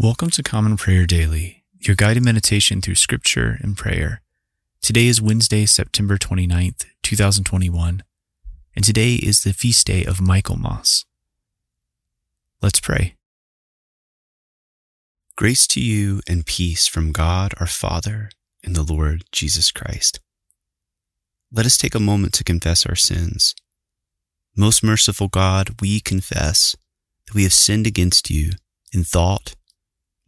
Welcome to Common Prayer Daily, your guided meditation through scripture and prayer. Today is Wednesday, September 29th, 2021, and today is the feast day of Michaelmas. Let's pray. Grace to you and peace from God our Father and the Lord Jesus Christ. Let us take a moment to confess our sins. Most merciful God, we confess that we have sinned against you in thought,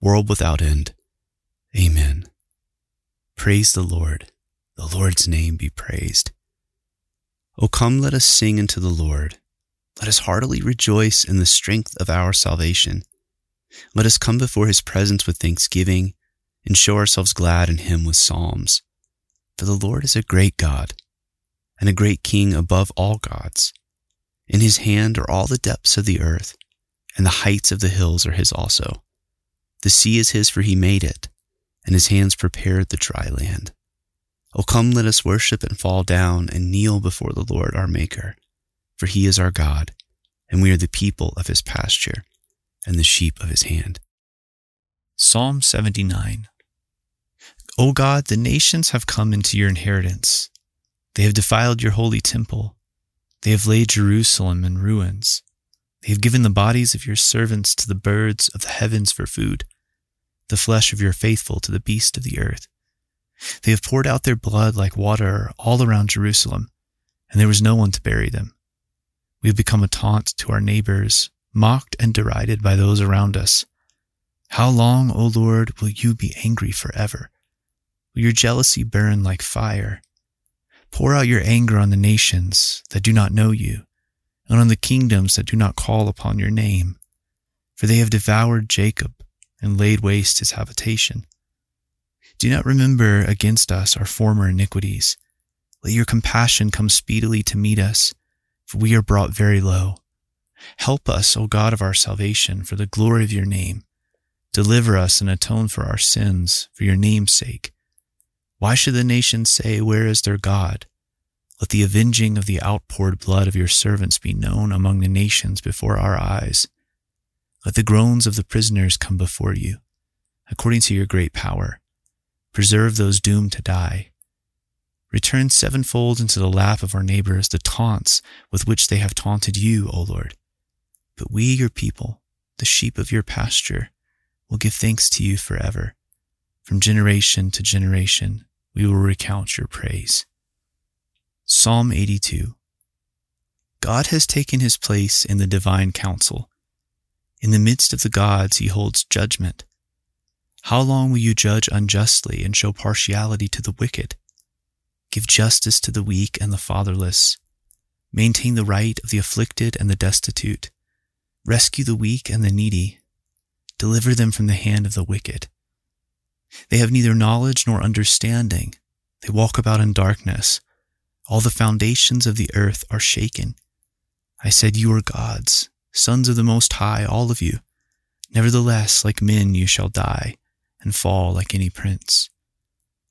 world without end. Amen. Praise the Lord. The Lord's name be praised. O come, let us sing unto the Lord. Let us heartily rejoice in the strength of our salvation. Let us come before his presence with thanksgiving and show ourselves glad in him with psalms. For the Lord is a great God and a great King above all gods. In his hand are all the depths of the earth, and the heights of the hills are his also. The sea is his, for he made it, and his hands prepared the dry land. O come, let us worship and fall down and kneel before the Lord our Maker, for he is our God, and we are the people of his pasture and the sheep of his hand. Psalm 79 O God, the nations have come into your inheritance. They have defiled your holy temple. They have laid Jerusalem in ruins. They have given the bodies of your servants to the birds of the heavens for food, the flesh of your faithful to the beasts of the earth. They have poured out their blood like water all around Jerusalem, and there was no one to bury them. We have become a taunt to our neighbors, mocked and derided by those around us. How long, O Lord, will you be angry forever? Will your jealousy burn like fire? Pour out your anger on the nations that do not know you and on the kingdoms that do not call upon your name. For they have devoured Jacob and laid waste his habitation. Do not remember against us our former iniquities. Let your compassion come speedily to meet us, for we are brought very low. Help us, O God of our salvation, for the glory of your name. Deliver us and atone for our sins, for your name's sake. Why should the nations say, Where is their God? Let the avenging of the outpoured blood of your servants be known among the nations before our eyes. Let the groans of the prisoners come before you, according to your great power. Preserve those doomed to die. Return sevenfold into the lap of our neighbors the taunts with which they have taunted you, O Lord. But we, your people, the sheep of your pasture, will give thanks to you forever. From generation to generation, we will recount your praise. Psalm 82 God has taken his place in the divine council. In the midst of the gods, he holds judgment. How long will you judge unjustly and show partiality to the wicked? Give justice to the weak and the fatherless. Maintain the right of the afflicted and the destitute. Rescue the weak and the needy. Deliver them from the hand of the wicked. They have neither knowledge nor understanding. They walk about in darkness all the foundations of the earth are shaken. I said, You are gods, sons of the Most High, all of you. Nevertheless, like men you shall die, and fall like any prince.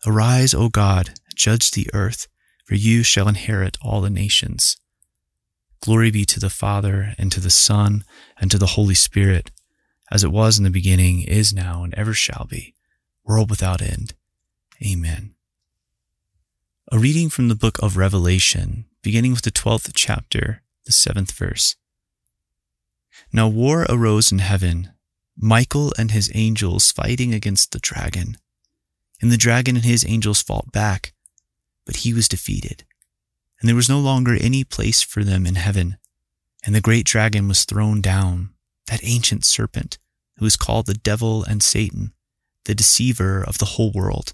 Arise, O God, judge the earth, for you shall inherit all the nations. Glory be to the Father, and to the Son, and to the Holy Spirit, as it was in the beginning, is now, and ever shall be, world without end. Amen. A reading from the book of Revelation, beginning with the 12th chapter, the 7th verse. Now war arose in heaven, Michael and his angels fighting against the dragon. And the dragon and his angels fought back, but he was defeated. And there was no longer any place for them in heaven. And the great dragon was thrown down, that ancient serpent, who is called the devil and Satan, the deceiver of the whole world.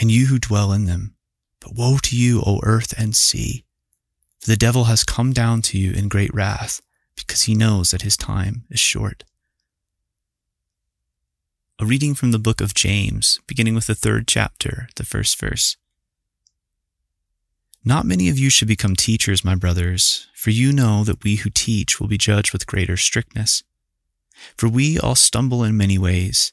and you who dwell in them. But woe to you, O earth and sea! For the devil has come down to you in great wrath, because he knows that his time is short. A reading from the book of James, beginning with the third chapter, the first verse. Not many of you should become teachers, my brothers, for you know that we who teach will be judged with greater strictness. For we all stumble in many ways,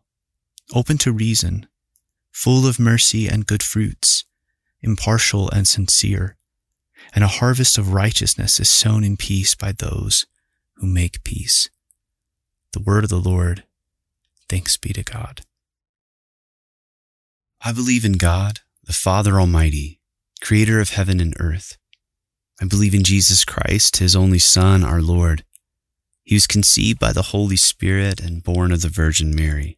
open to reason, full of mercy and good fruits, impartial and sincere, and a harvest of righteousness is sown in peace by those who make peace. The word of the Lord. Thanks be to God. I believe in God, the Father Almighty, creator of heaven and earth. I believe in Jesus Christ, his only Son, our Lord. He was conceived by the Holy Spirit and born of the Virgin Mary.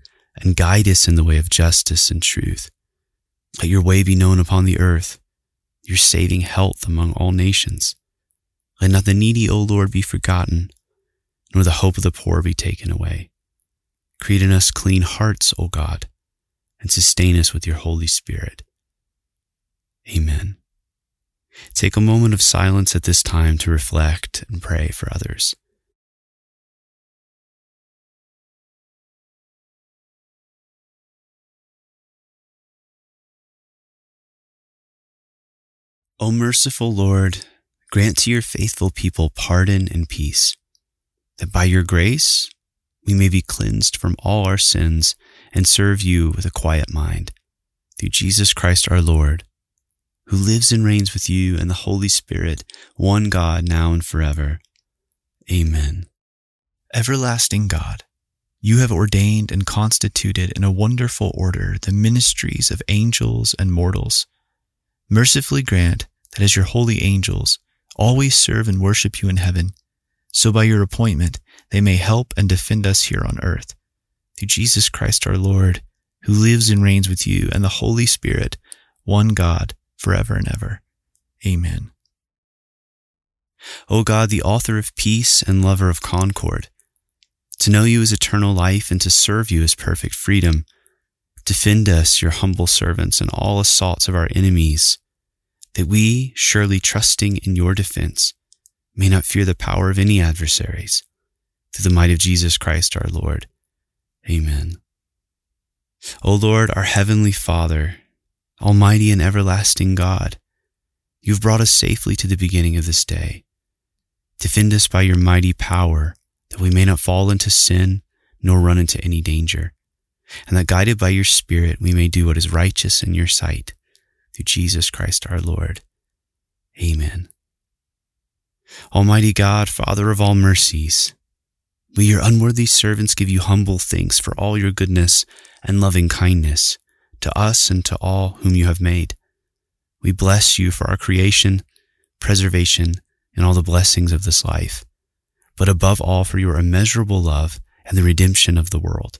and guide us in the way of justice and truth. Let your way be known upon the earth, your saving health among all nations. Let not the needy, O Lord, be forgotten, nor the hope of the poor be taken away. Create in us clean hearts, O God, and sustain us with your Holy Spirit. Amen. Take a moment of silence at this time to reflect and pray for others. O merciful Lord, grant to your faithful people pardon and peace, that by your grace we may be cleansed from all our sins and serve you with a quiet mind. Through Jesus Christ our Lord, who lives and reigns with you and the Holy Spirit, one God, now and forever. Amen. Everlasting God, you have ordained and constituted in a wonderful order the ministries of angels and mortals. Mercifully grant that as your holy angels always serve and worship you in heaven, so by your appointment they may help and defend us here on earth. Through Jesus Christ our Lord, who lives and reigns with you and the Holy Spirit, one God, forever and ever. Amen. O God, the author of peace and lover of concord, to know you is eternal life and to serve you is perfect freedom. Defend us, your humble servants, in all assaults of our enemies that we, surely trusting in your defense, may not fear the power of any adversaries. Through the might of Jesus Christ our Lord. Amen. O Lord, our heavenly Father, Almighty and everlasting God, you have brought us safely to the beginning of this day. Defend us by your mighty power, that we may not fall into sin nor run into any danger, and that guided by your Spirit we may do what is righteous in your sight through Jesus Christ our Lord. Amen. Almighty God, Father of all mercies, we, your unworthy servants, give you humble thanks for all your goodness and loving kindness to us and to all whom you have made. We bless you for our creation, preservation, and all the blessings of this life, but above all for your immeasurable love and the redemption of the world.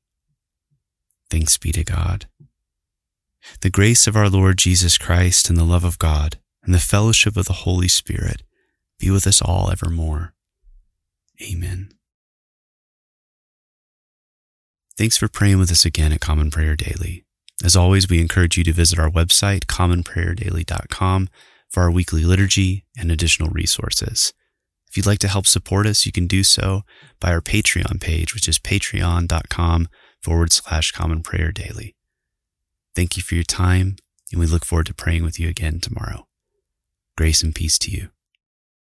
Thanks be to God. The grace of our Lord Jesus Christ and the love of God and the fellowship of the Holy Spirit be with us all evermore. Amen. Thanks for praying with us again at Common Prayer Daily. As always, we encourage you to visit our website, commonprayerdaily.com, for our weekly liturgy and additional resources. If you'd like to help support us, you can do so by our Patreon page, which is patreon.com forward slash common prayer daily. Thank you for your time, and we look forward to praying with you again tomorrow. Grace and peace to you.